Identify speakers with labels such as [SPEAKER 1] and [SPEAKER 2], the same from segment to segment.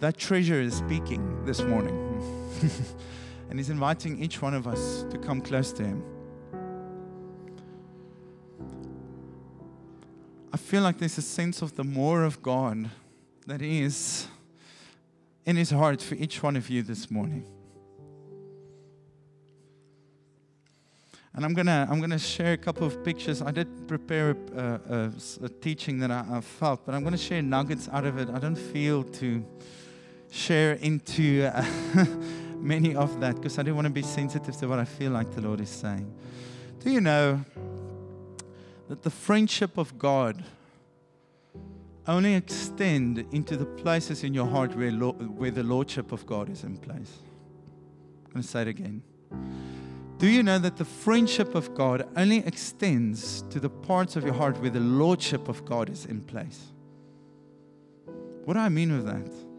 [SPEAKER 1] That treasure is speaking this morning. and He's inviting each one of us to come close to Him. I feel like there's a sense of the more of God that is in His heart for each one of you this morning. And I'm gonna I'm gonna share a couple of pictures. I did prepare a, a, a teaching that I, I, felt, but I'm gonna share nuggets out of it. I don't feel to share into uh, many of that because I don't want to be sensitive to what I feel like the Lord is saying. Do you know that the friendship of God only extend into the places in your heart where, where the lordship of God is in place? I'm going to say it again. Do you know that the friendship of God only extends to the parts of your heart where the lordship of God is in place? What do I mean with that?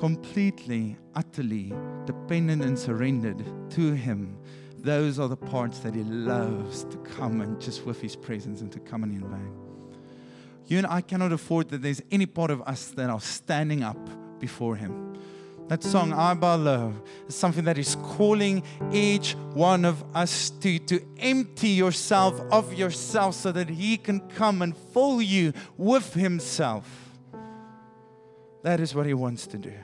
[SPEAKER 1] Completely, utterly dependent and surrendered to Him. Those are the parts that He loves to come and just with His presence and to come and invade. You and I cannot afford that there's any part of us that are standing up before Him. That song, Abba Love, is something that is calling each one of us to, to empty yourself of yourself so that He can come and fill you with Himself. That is what He wants to do.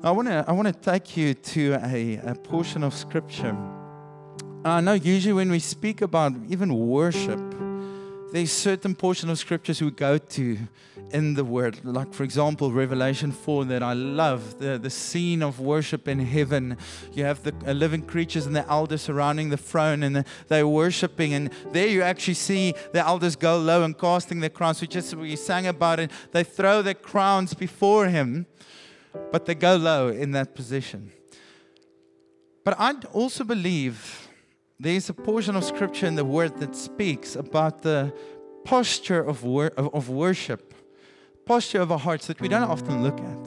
[SPEAKER 1] I want to I want to take you to a, a portion of Scripture. I know usually when we speak about even worship, there's certain portion of scriptures we go to in the word. Like for example revelation 4 that i love the, the scene of worship in heaven. You have the uh, living creatures and the elders surrounding the throne and the, they're worshiping and there you actually see the elders go low and casting their crowns. We just we sang about it. They throw their crowns before him but they go low in that position but i also believe there's a portion of scripture in the word that speaks about the posture of, wor- of worship, posture of our hearts that we don't often look at.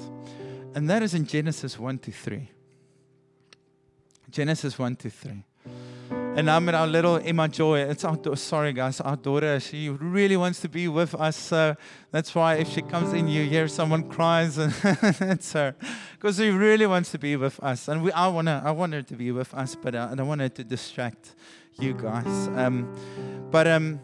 [SPEAKER 1] And that is in Genesis 1 to 3. Genesis 1 to 3. And I'm with our little Emma Joy, it's our sorry guys, our daughter, she really wants to be with us. So that's why if she comes in, you hear someone cries, and it's her, because she really wants to be with us. And we, I wanna, I want her to be with us, but I, I don't want her to distract you guys. Um, but um,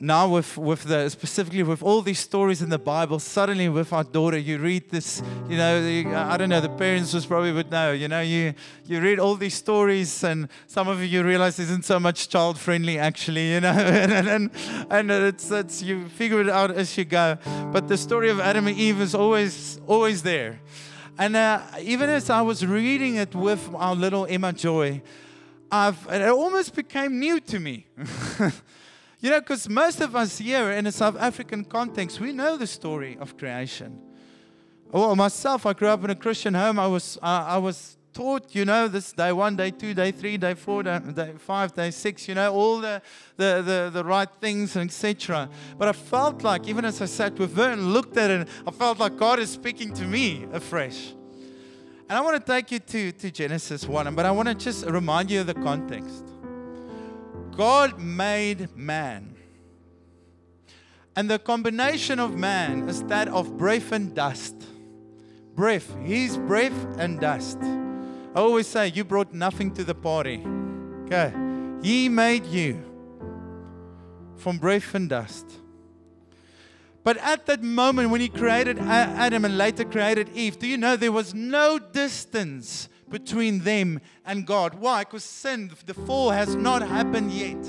[SPEAKER 1] now with, with the specifically with all these stories in the Bible, suddenly with our daughter, you read this, you know, I don't know, the parents just probably would know, you know, you, you read all these stories and some of you realize isn't so much child friendly actually, you know, and, and, and it's, it's, you figure it out as you go. But the story of Adam and Eve is always, always there. And uh, even as I was reading it with our little Emma Joy, I've, it almost became new to me. You know, because most of us here in a South African context, we know the story of creation. Well, myself, I grew up in a Christian home. I was, uh, I was taught, you know, this day one, day two, day three, day four, day, day five, day six, you know, all the, the, the, the right things, and etc. But I felt like, even as I sat with her and looked at it, I felt like God is speaking to me afresh. And I want to take you to, to Genesis 1, but I want to just remind you of the context. God made man. And the combination of man is that of breath and dust. Breath, his breath and dust. I always say, You brought nothing to the party. Okay. He made you from breath and dust. But at that moment when he created Adam and later created Eve, do you know there was no distance between them and God. Why? Because sin, the fall has not happened yet.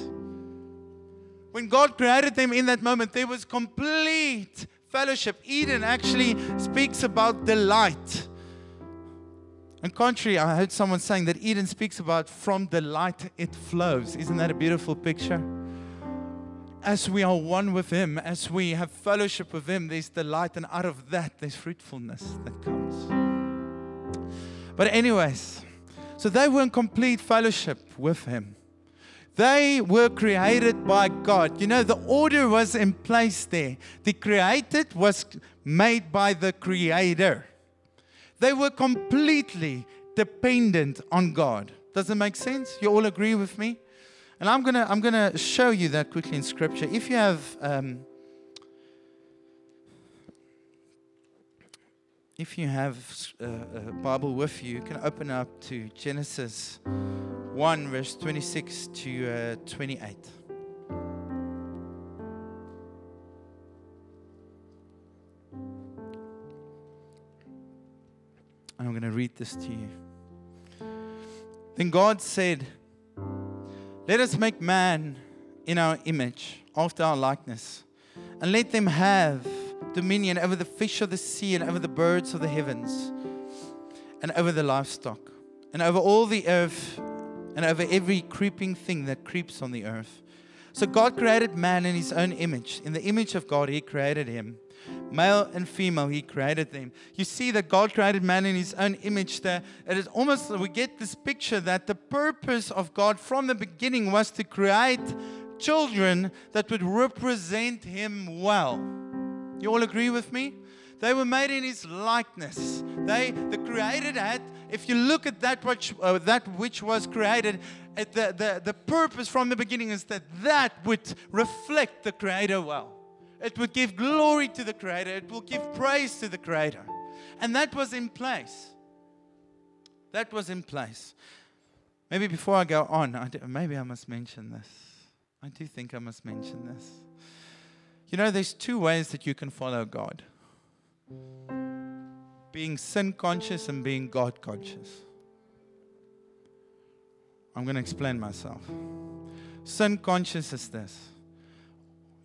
[SPEAKER 1] When God created them in that moment, there was complete fellowship. Eden actually speaks about delight. And contrary, I heard someone saying that Eden speaks about from delight it flows. Isn't that a beautiful picture? As we are one with Him, as we have fellowship with Him, there's delight, and out of that, there's fruitfulness that comes. But, anyways, so they were in complete fellowship with Him. They were created by God. You know, the order was in place there. The created was made by the Creator. They were completely dependent on God. Does it make sense? You all agree with me? And I'm gonna I'm gonna show you that quickly in Scripture. If you have um, if you have a Bible with you, you can open up to Genesis 1, verse 26 to uh, 28. And I'm going to read this to you. Then God said, Let us make man in our image, after our likeness, and let them have dominion over the fish of the sea, and over the birds of the heavens, and over the livestock, and over all the earth, and over every creeping thing that creeps on the earth. So God created man in his own image. In the image of God, he created him. Male and female, he created them. You see that God created man in his own image there. It is almost, we get this picture that the purpose of God from the beginning was to create children that would represent him well. You all agree with me? They were made in his likeness. They, the created had, if you look at that which, uh, that which was created, uh, the, the, the purpose from the beginning is that that would reflect the creator well. It would give glory to the Creator. It will give praise to the Creator. And that was in place. That was in place. Maybe before I go on, I do, maybe I must mention this. I do think I must mention this. You know, there's two ways that you can follow God being sin conscious and being God conscious. I'm going to explain myself. Sin conscious is this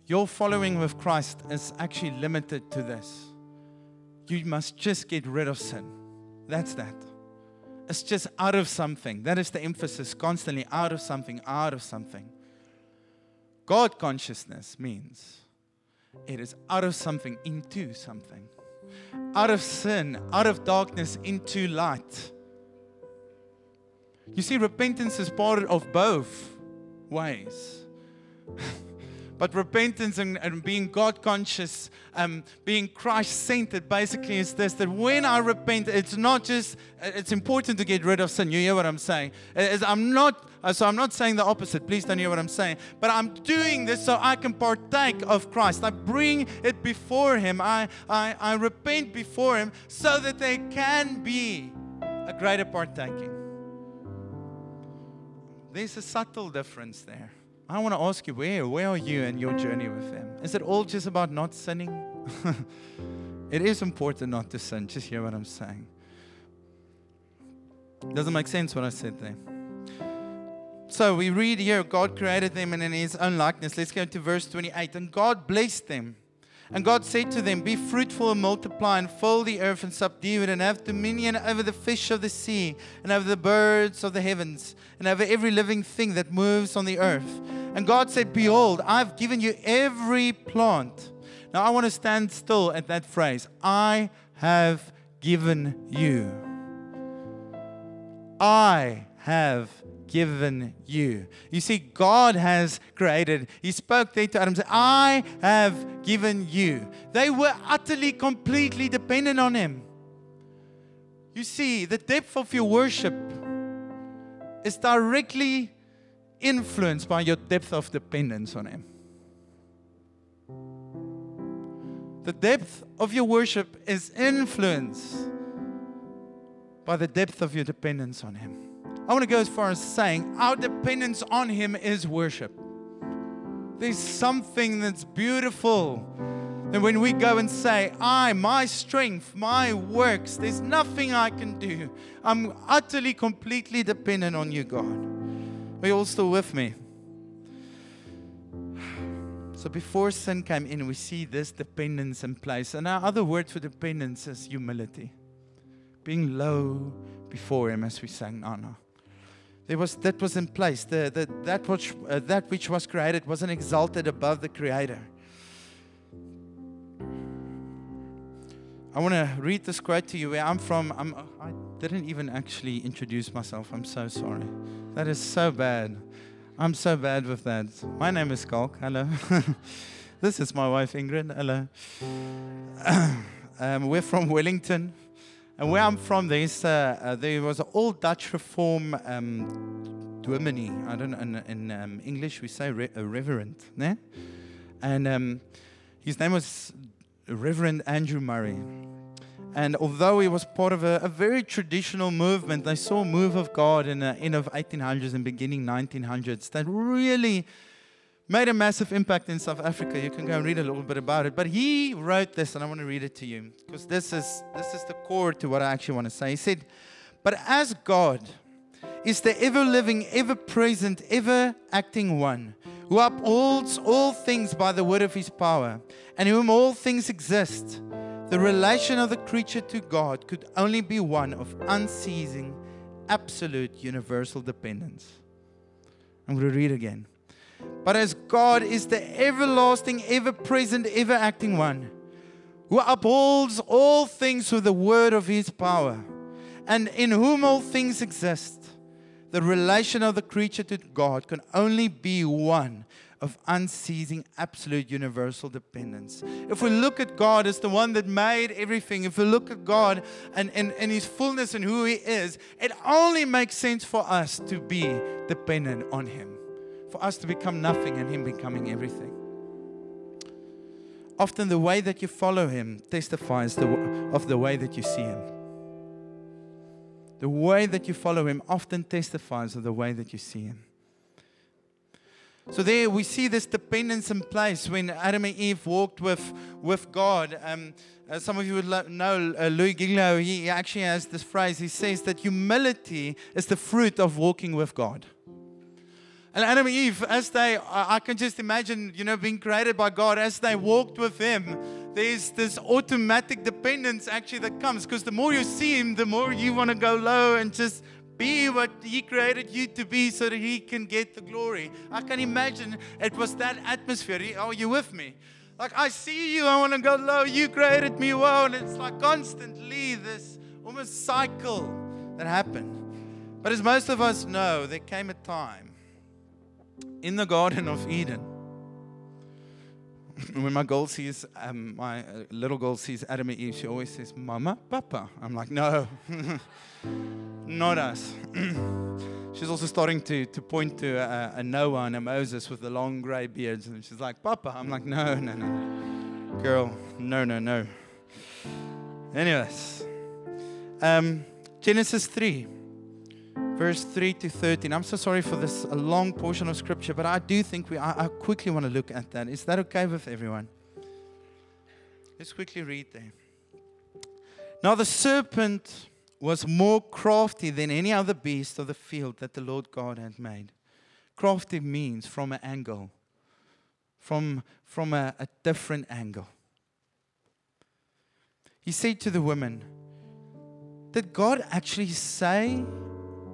[SPEAKER 1] your following with Christ is actually limited to this. You must just get rid of sin. That's that. It's just out of something. That is the emphasis constantly out of something, out of something. God consciousness means it is out of something into something, out of sin, out of darkness into light. You see, repentance is part of both ways. But repentance and, and being God conscious, um, being Christ centered, basically is this that when I repent, it's not just, it's important to get rid of sin. You hear what I'm saying? It's, I'm not, uh, so I'm not saying the opposite. Please don't hear what I'm saying. But I'm doing this so I can partake of Christ. I bring it before Him. I, I, I repent before Him so that there can be a greater partaking. There's a subtle difference there. I want to ask you, where, where are you in your journey with them? Is it all just about not sinning? it is important not to sin. Just hear what I'm saying. Doesn't make sense what I said there. So we read here God created them in His own likeness. Let's go to verse 28. And God blessed them. And God said to them, Be fruitful and multiply, and fill the earth and subdue it, and have dominion over the fish of the sea, and over the birds of the heavens, and over every living thing that moves on the earth. And God said, Behold, I've given you every plant. Now I want to stand still at that phrase I have given you. I have given you. You see, God has created. He spoke there to Adam, said, I have given you. They were utterly, completely dependent on Him. You see, the depth of your worship is directly influenced by your depth of dependence on Him. The depth of your worship is influenced by the depth of your dependence on Him. I want to go as far as saying our dependence on Him is worship. There's something that's beautiful. And when we go and say, I, my strength, my works, there's nothing I can do. I'm utterly, completely dependent on you, God. Are you all still with me? So before sin came in, we see this dependence in place. And our other word for dependence is humility. Being low before Him, as we sang Nana. There was, that was in place. The, the, that, which, uh, that which was created wasn't exalted above the Creator. I want to read this quote to you where I'm from. I'm, I didn't even actually introduce myself. I'm so sorry. That is so bad. I'm so bad with that. My name is Schalk. Hello. this is my wife, Ingrid. Hello. um, we're from Wellington. And where I'm from, there's, uh, uh, there was an old Dutch reform um. I don't know, in, in um, English we say re- reverend. Ne? And um, his name was Reverend Andrew Murray. And although he was part of a, a, very traditional movement, they saw a move of God in the end of 1800s and beginning 1900s that really made a massive impact in South Africa. You can go and read a little bit about it. But he wrote this, and I want to read it to you because this is this is the core to what I actually want to say. He said, "But as God is the ever-living, ever-present, ever-acting one." Who upholds all things by the word of his power, and in whom all things exist, the relation of the creature to God could only be one of unceasing, absolute, universal dependence. I'm going to read again. But as God is the everlasting, ever present, ever acting one, who upholds all things with the word of his power, and in whom all things exist, the relation of the creature to God can only be one of unceasing, absolute, universal dependence. If we look at God as the one that made everything, if we look at God and, and, and His fullness and who He is, it only makes sense for us to be dependent on Him, for us to become nothing and Him becoming everything. Often the way that you follow Him testifies the, of the way that you see Him. The way that you follow Him often testifies of the way that you see Him. So there we see this dependence in place when Adam and Eve walked with, with God. Um, uh, some of you would lo- know uh, Louis Giglio, he actually has this phrase. He says that humility is the fruit of walking with God. And Adam and Eve, as they, I can just imagine, you know, being created by God, as they walked with Him, there's this automatic dependence actually that comes because the more you see Him, the more you want to go low and just be what He created you to be so that He can get the glory. I can imagine it was that atmosphere. Are you with me? Like, I see you, I want to go low. You created me well. And it's like constantly this almost cycle that happened. But as most of us know, there came a time in the Garden of Eden when my girl sees, um, my uh, little girl sees Adam and Eve, she always says, Mama, Papa. I'm like, no, not us. she's also starting to, to point to a, a, Noah and a Moses with the long gray beards. And she's like, Papa. I'm like, no, no, no. Girl, no, no, no. Anyways, um, Genesis 3 verse 3 to 13. I'm so sorry for this long portion of scripture, but I do think we, I, I quickly want to look at that. Is that okay with everyone? Let's quickly read there. Now the serpent was more crafty than any other beast of the field that the Lord God had made. Crafty means from an angle, from, from a, a different angle. He said to the woman, Did God actually say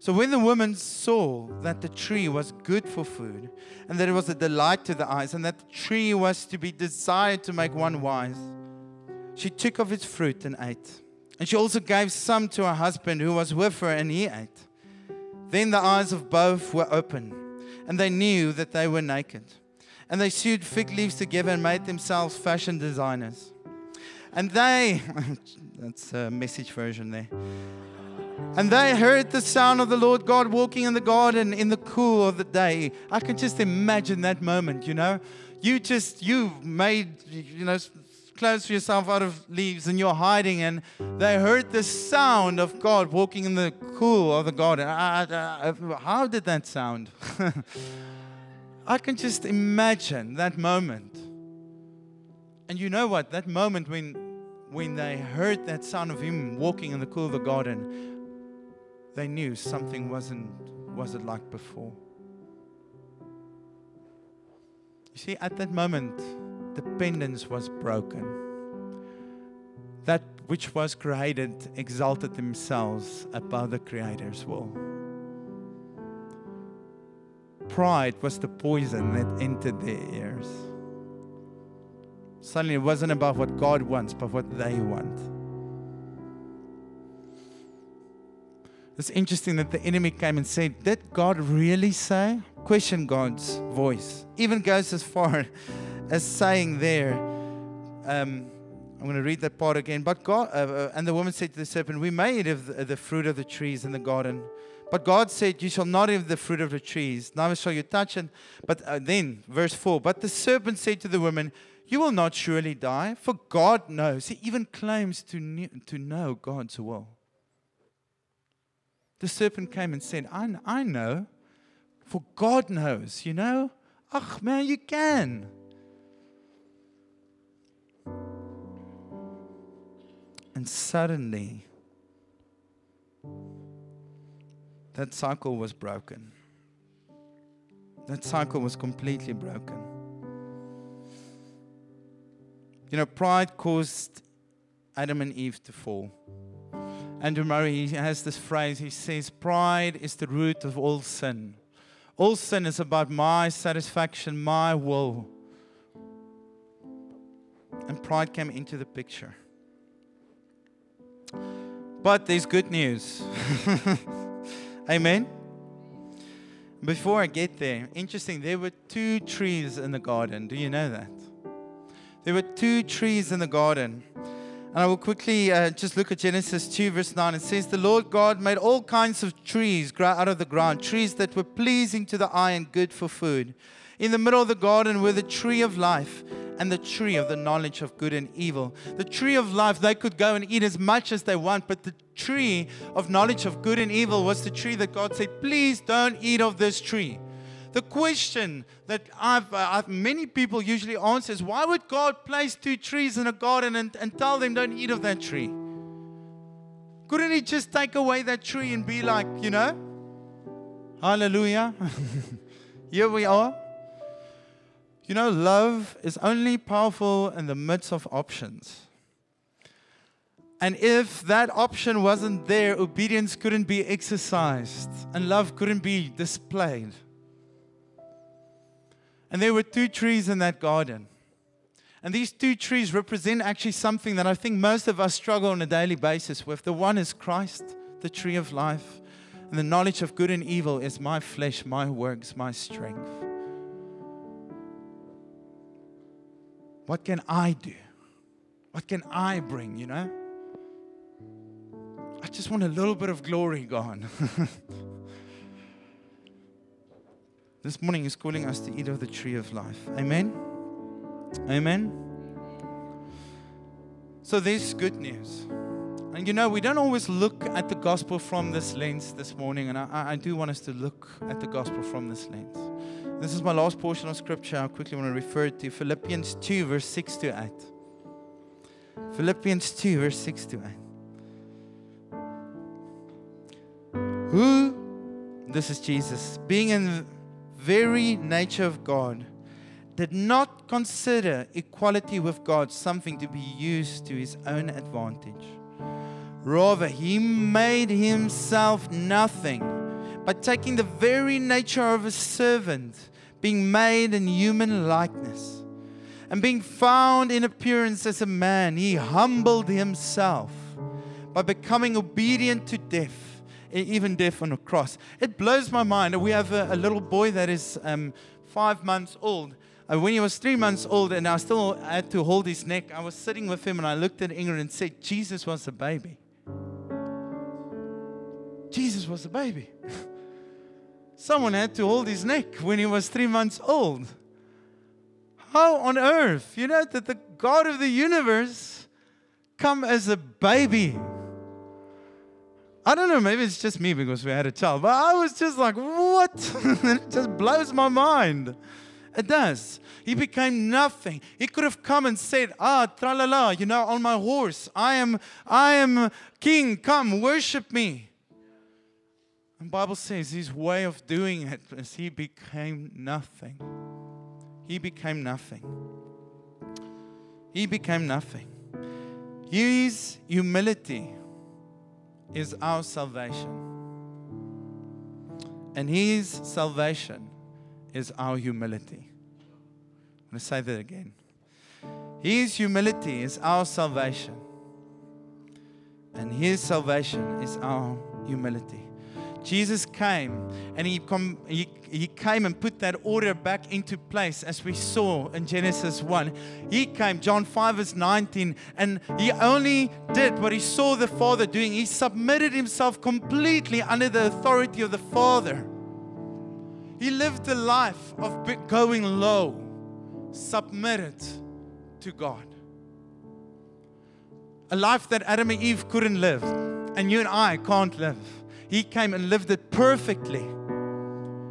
[SPEAKER 1] So when the woman saw that the tree was good for food, and that it was a delight to the eyes, and that the tree was to be desired to make one wise, she took of its fruit and ate. And she also gave some to her husband who was with her, and he ate. Then the eyes of both were open, and they knew that they were naked. And they sewed fig leaves together and made themselves fashion designers. And they, that's a message version there. And they heard the sound of the Lord God walking in the garden in the cool of the day. I can just imagine that moment, you know. You just, you made, you know, clothes for yourself out of leaves and you're hiding, and they heard the sound of God walking in the cool of the garden. how did that sound? I can just imagine that moment. And you know what? That moment when when they heard that sound of him walking in the cool of the garden, they knew something wasn't wasn't like before. You see, at that moment, dependence was broken. That which was created exalted themselves above the Creator's will. Pride was the poison that entered their ears. Suddenly, it wasn't about what God wants, but what they want. It's interesting that the enemy came and said, Did God really say? Question God's voice. Even goes as far as saying there, um, I'm going to read that part again. But God, uh, uh, and the woman said to the serpent, We may eat of the, the fruit of the trees in the garden. But God said, You shall not eat the fruit of the trees, neither shall you touch it. But uh, then, verse 4 But the serpent said to the woman, You will not surely die, for God knows. He even claims to, kn- to know God's will. The serpent came and said, I, I know, for God knows, you know? Ach, man, you can. And suddenly, that cycle was broken. That cycle was completely broken. You know, pride caused Adam and Eve to fall. Andrew Murray he has this phrase. He says, Pride is the root of all sin. All sin is about my satisfaction, my will. And pride came into the picture. But there's good news. Amen. Before I get there, interesting, there were two trees in the garden. Do you know that? There were two trees in the garden. And I will quickly uh, just look at Genesis 2, verse 9. It says, The Lord God made all kinds of trees grow out of the ground, trees that were pleasing to the eye and good for food. In the middle of the garden were the tree of life and the tree of the knowledge of good and evil. The tree of life, they could go and eat as much as they want, but the tree of knowledge of good and evil was the tree that God said, please don't eat of this tree. The question that I've, uh, I've, many people usually answer is why would God place two trees in a garden and, and tell them don't eat of that tree? Couldn't He just take away that tree and be like, you know, hallelujah? Here we are. You know, love is only powerful in the midst of options. And if that option wasn't there, obedience couldn't be exercised and love couldn't be displayed. And there were two trees in that garden. And these two trees represent actually something that I think most of us struggle on a daily basis with. The one is Christ, the tree of life, and the knowledge of good and evil is my flesh, my works, my strength. What can I do? What can I bring, you know? I just want a little bit of glory gone. this morning is calling us to eat of the tree of life. Amen? Amen? So there's good news. And you know, we don't always look at the gospel from this lens this morning, and I, I do want us to look at the gospel from this lens. This is my last portion of scripture. I quickly want to refer to Philippians 2, verse 6 to 8. Philippians 2, verse 6 to 8. Who, this is Jesus, being in very nature of God, did not consider equality with God something to be used to his own advantage. Rather, he made himself nothing by taking the very nature of a servant being made in human likeness, and being found in appearance as a man, he humbled himself by becoming obedient to death, even death on a cross. It blows my mind. We have a, a little boy that is um, five months old. And when he was three months old, and I still had to hold his neck, I was sitting with him and I looked at Ingrid and said, Jesus was a baby. Jesus was a baby. Someone had to hold his neck when he was three months old. How on earth, you know, that the God of the universe come as a baby? I don't know, maybe it's just me because we had a child, but I was just like, what? it just blows my mind. It does. He became nothing. He could have come and said, Ah, tralala, you know, on my horse. I am, I am king. Come, worship me. And Bible says his way of doing it is he became nothing. He became nothing. He became nothing. His humility is our salvation. And his salvation is our humility. I'm going to say that again. His humility is our salvation. And his salvation is our humility. Jesus came and he, com- he, he came and put that order back into place as we saw in Genesis 1. He came, John 5 verse 19, and he only did what he saw the Father doing. He submitted himself completely under the authority of the Father. He lived a life of going low, submitted to God. A life that Adam and Eve couldn't live, and you and I can't live. He came and lived it perfectly.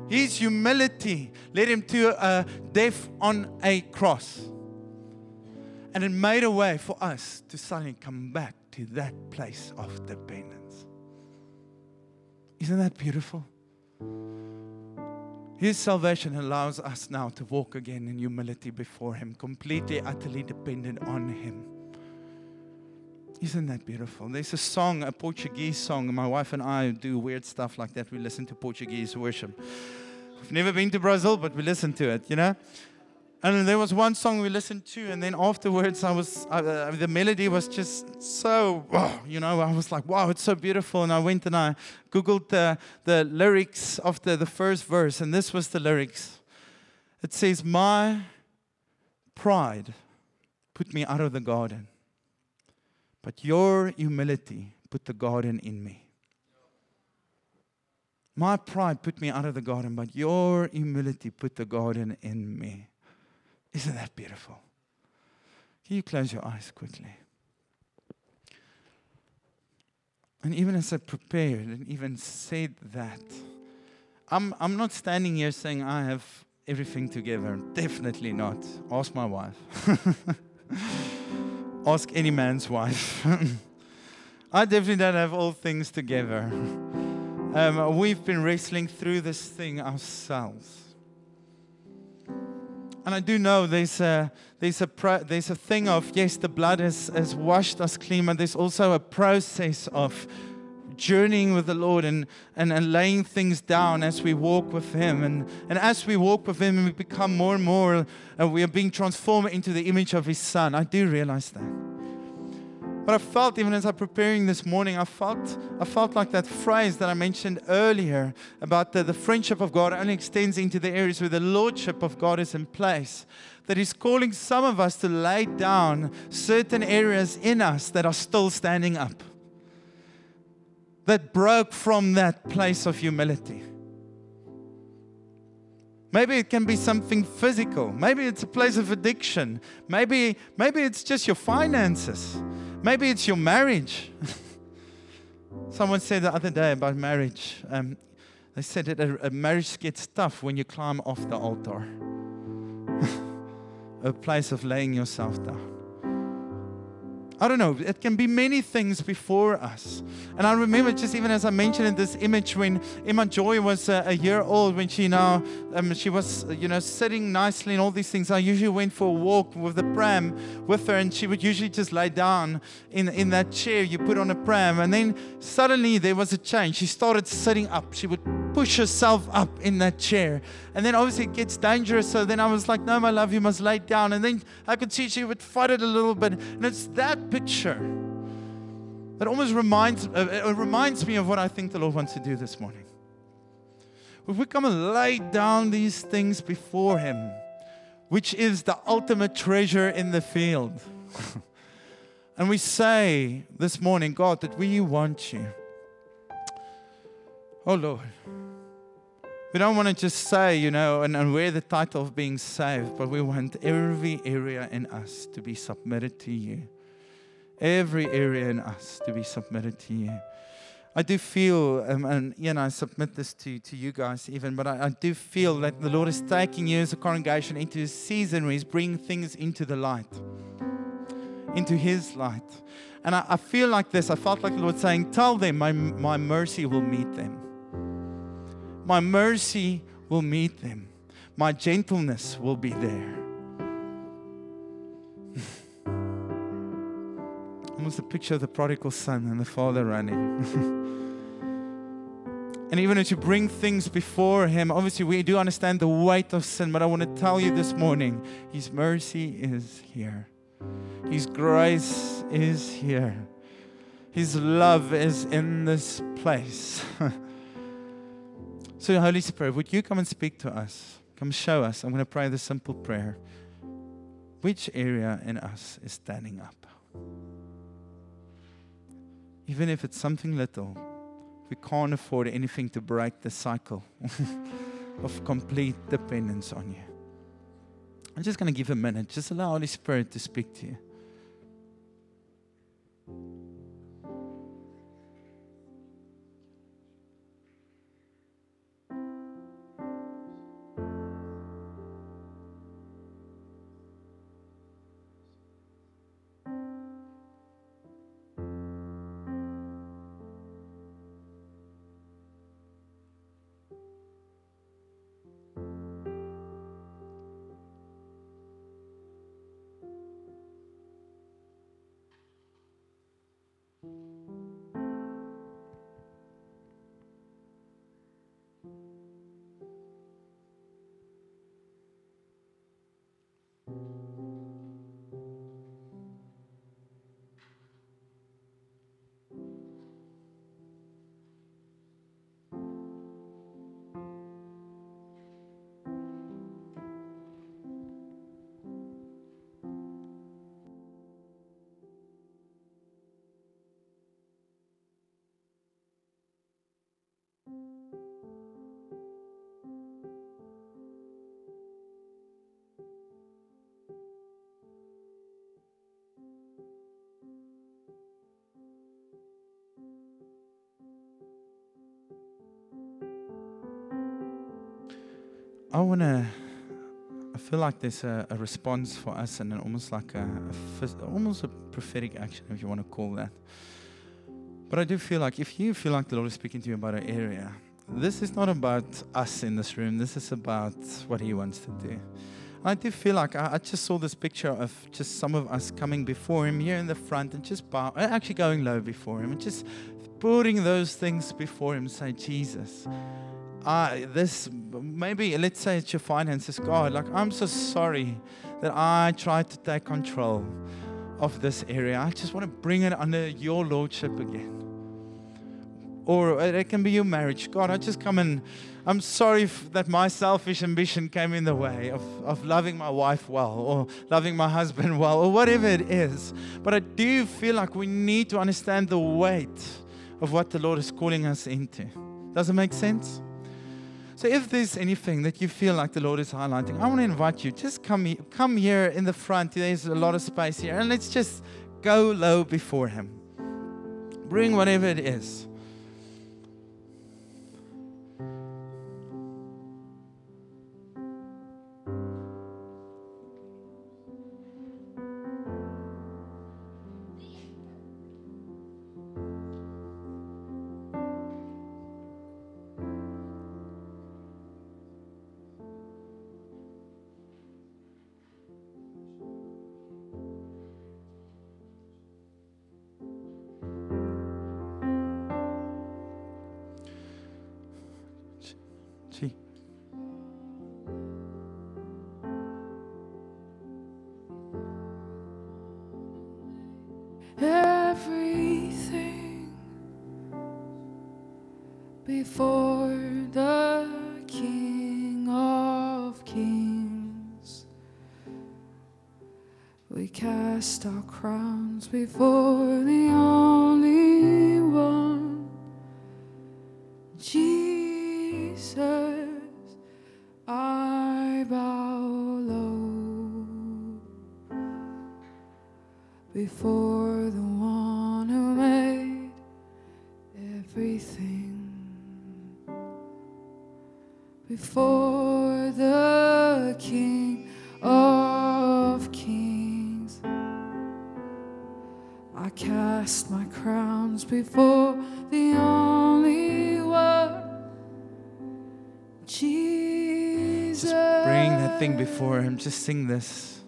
[SPEAKER 1] His humility led him to a death on a cross. And it made a way for us to suddenly come back to that place of dependence. Isn't that beautiful? His salvation allows us now to walk again in humility before Him, completely, utterly dependent on Him. Isn't that beautiful? There's a song, a Portuguese song. My wife and I do weird stuff like that. We listen to Portuguese worship. We've never been to Brazil, but we listen to it, you know? And there was one song we listened to, and then afterwards, I was uh, the melody was just so, oh, you know, I was like, wow, it's so beautiful. And I went and I googled the, the lyrics of the, the first verse, and this was the lyrics. It says, "My pride put me out of the garden." But your humility put the garden in me. My pride put me out of the garden, but your humility put the garden in me. Isn't that beautiful? Can you close your eyes quickly? And even as I prepared and even said that, I'm, I'm not standing here saying I have everything together. Definitely not. Ask my wife. Ask any man's wife. I definitely don't have all things together. Um, we've been wrestling through this thing ourselves. And I do know there's a, there's a, there's a thing of, yes, the blood has, has washed us clean, but there's also a process of journeying with the Lord and, and, and laying things down as we walk with Him. And, and as we walk with Him we become more and more, and we are being transformed into the image of His Son. I do realize that. But I felt, even as I'm preparing this morning, I felt, I felt like that phrase that I mentioned earlier about the, the friendship of God only extends into the areas where the lordship of God is in place. That He's calling some of us to lay down certain areas in us that are still standing up that broke from that place of humility. Maybe it can be something physical. Maybe it's a place of addiction. Maybe, maybe it's just your finances. Maybe it's your marriage. Someone said the other day about marriage. Um, they said that a, a marriage gets tough when you climb off the altar, a place of laying yourself down. I don't know, it can be many things before us. And I remember just even as I mentioned in this image when Emma Joy was a, a year old, when she now, um, she was, you know, sitting nicely and all these things. I usually went for a walk with the pram with her and she would usually just lay down in, in that chair you put on a pram. And then suddenly there was a change. She started sitting up. She would push herself up in that chair. And then obviously it gets dangerous. So then I was like, no, my love, you must lay down. And then I could see she would fight it a little bit. And it's that picture that almost reminds, uh, reminds me of what I think the Lord wants to do this morning. If we come and lay down these things before Him, which is the ultimate treasure in the field. and we say this morning, God, that we want you. Oh Lord. We don't want to just say, you know, and, and wear the title of being saved, but we want every area in us to be submitted to you. Every area in us to be submitted to you. I do feel, um, and you know, I submit this to, to you guys even, but I, I do feel that the Lord is taking you as a congregation into a season where He's bringing things into the light, into His light. And I, I feel like this. I felt like the Lord saying, Tell them my, my mercy will meet them. My mercy will meet them. My gentleness will be there. Almost a picture of the prodigal son and the father running. and even as you bring things before Him, obviously we do understand the weight of sin, but I want to tell you this morning His mercy is here, His grace is here, His love is in this place. So, Holy Spirit, would you come and speak to us? Come show us. I'm going to pray the simple prayer. Which area in us is standing up? Even if it's something little, we can't afford anything to break the cycle of complete dependence on you. I'm just going to give a minute. Just allow Holy Spirit to speak to you. I want to. I feel like there's a, a, response for us, and almost like a, a, almost a prophetic action, if you want to call that. But I do feel like if you feel like the Lord is speaking to you about an area, this is not about us in this room. This is about what He wants to do. I do feel like I, I, just saw this picture of just some of us coming before Him here in the front and just bow, actually going low before Him and just putting those things before Him. Say, Jesus, This maybe let's say it's your finances, God. Like I'm so sorry that I tried to take control of this area. I just want to bring it under your lordship again. Or it can be your marriage. God, I just come and I'm sorry that my selfish ambition came in the way of, of loving my wife well or loving my husband well or whatever it is. But I do feel like we need to understand the weight of what the Lord is calling us into. Does it make sense? So if there's anything that you feel like the Lord is highlighting, I want to invite you. Just come, come here in the front. There's a lot of space here. And let's just go low before Him. Bring whatever it is. Before the King of Kings. We cast our crowns before the only one, Jesus. I bow low before cast my
[SPEAKER 2] crowns before the only one, Jesus. Just bring that thing before Him. Just sing this.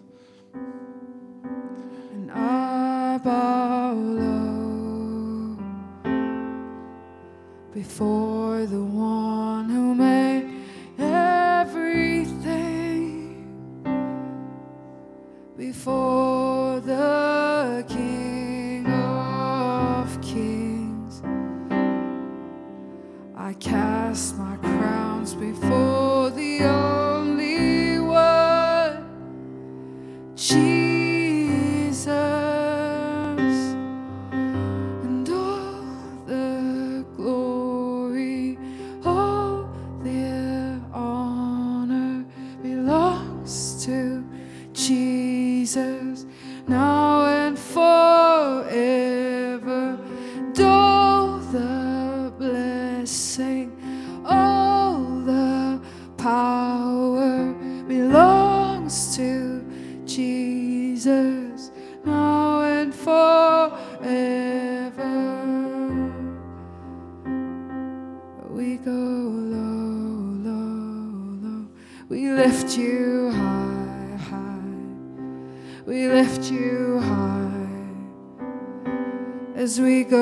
[SPEAKER 2] As we go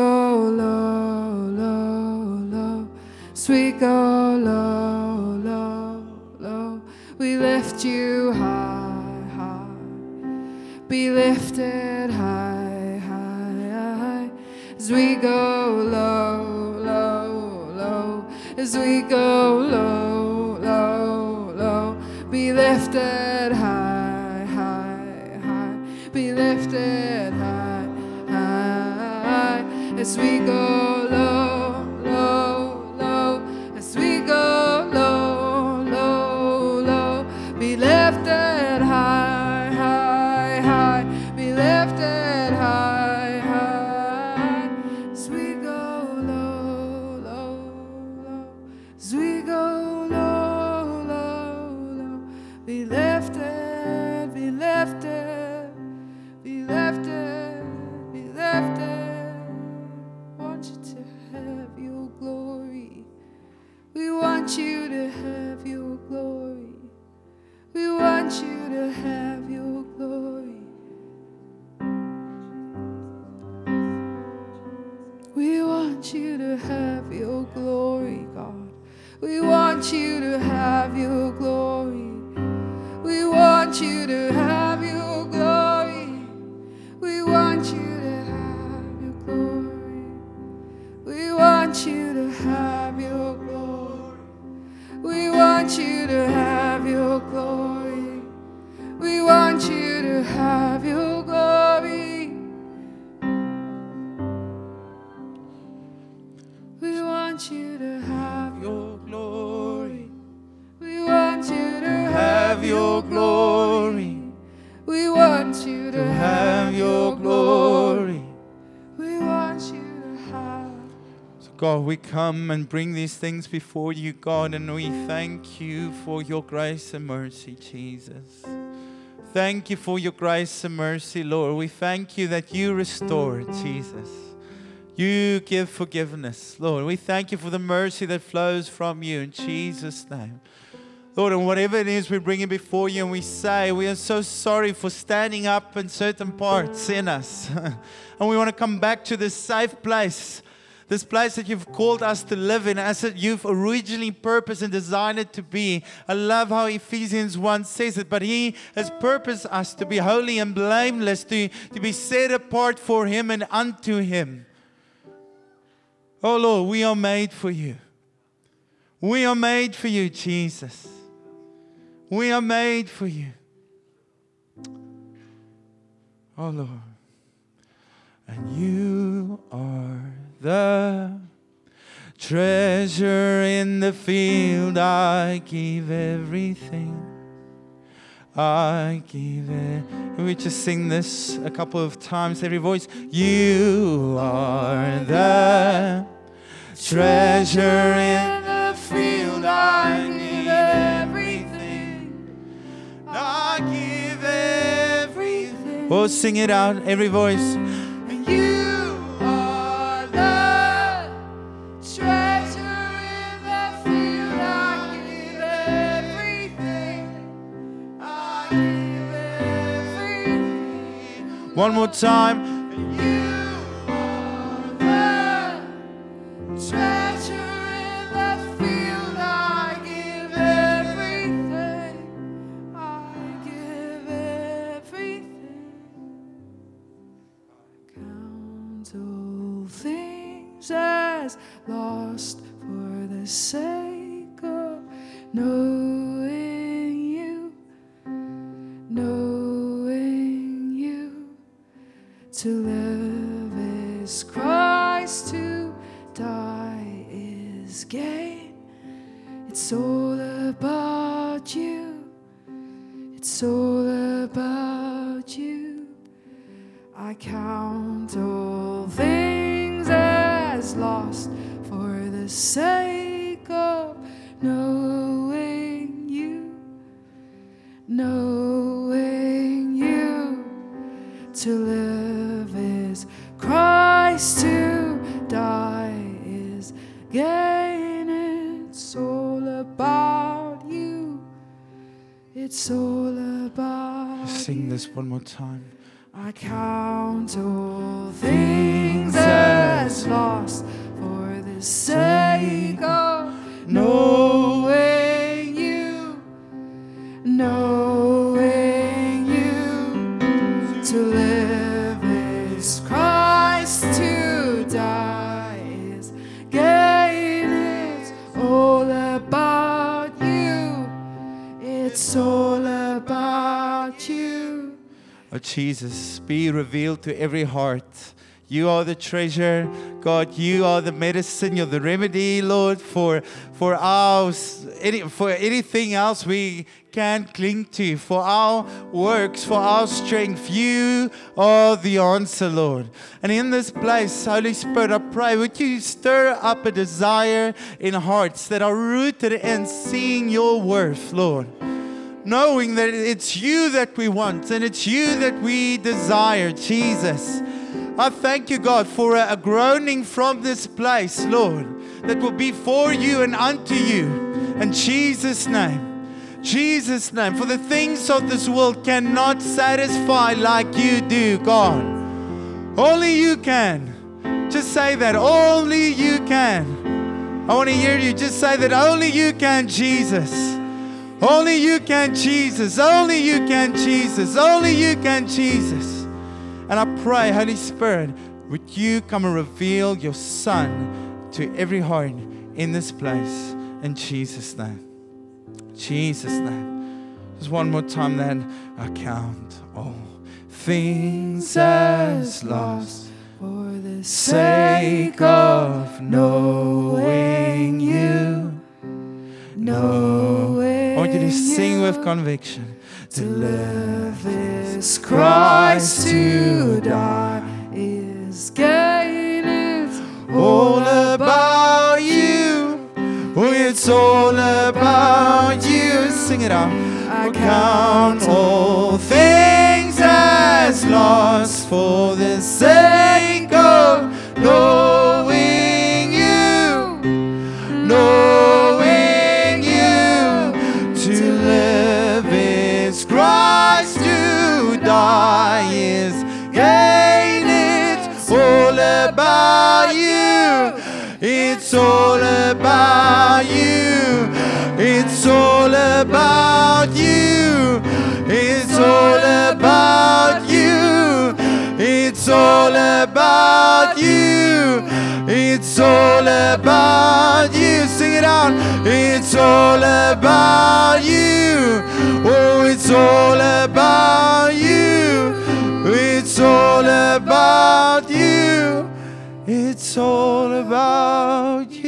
[SPEAKER 1] come and bring these things before you, God, and we thank you for your grace and mercy, Jesus. Thank you for your grace and mercy, Lord. We thank you that you restore, Jesus. You give forgiveness, Lord. We thank you for the mercy that flows from you in Jesus' name. Lord, and whatever it is we bring it before you and we say, we are so sorry for standing up in certain parts in us. and we want to come back to this safe place, this place that you've called us to live in, as it you've originally purposed and designed it to be. I love how Ephesians 1 says it, but He has purposed us to be holy and blameless, to, to be set apart for Him and unto Him. Oh Lord, we are made for you. We are made for you, Jesus. We are made for you. Oh Lord. And you are the treasure in the field. I give everything. I give it. Can we just sing this a couple of times, every voice? You are the treasure in the field. I give everything. I give everything. Oh, sing it out, every voice. One more time.
[SPEAKER 2] Lost for the sake of knowing you, knowing you. To live is Christ, to die is gain. It's all about you. It's all about
[SPEAKER 1] Sing this one more time.
[SPEAKER 2] I count all things as lost
[SPEAKER 1] be revealed to every heart. You are the treasure, God. You are the medicine. You're the remedy, Lord, for for our any, for anything else we can cling to, for our works, for our strength. You are the answer, Lord. And in this place, Holy Spirit, I pray, would you stir up a desire in hearts that are rooted in seeing your worth, Lord knowing that it's you that we want and it's you that we desire, Jesus. I thank you, God, for a, groaning from this place, Lord, that will be for you and unto you. In Jesus' name. Jesus' name. For the things of this world cannot satisfy like you do, God. Only you can. Just say that. Only you can. I want to hear you. Just say that. Only you can, Jesus. Only you can, Jesus. Only you can, Jesus. Only you can, Jesus. And I pray, Holy Spirit, would you come and reveal your Son to every heart in this place in Jesus' name. Jesus' name. Just one more time, then I count all things as lost
[SPEAKER 2] For the
[SPEAKER 1] sake of knowing you.
[SPEAKER 2] knowing
[SPEAKER 1] you to sing with conviction.
[SPEAKER 2] To live is Christ, to die is gain. It's
[SPEAKER 1] all about you. Oh, it's all about you. Sing it out.
[SPEAKER 2] I
[SPEAKER 1] count all things as lost for the sake about you. It's all about you. It's all about you. It's all about you. It's all about you. Sing it out. It's all about you. Oh, it's all about you. It's all about you. It's all about you.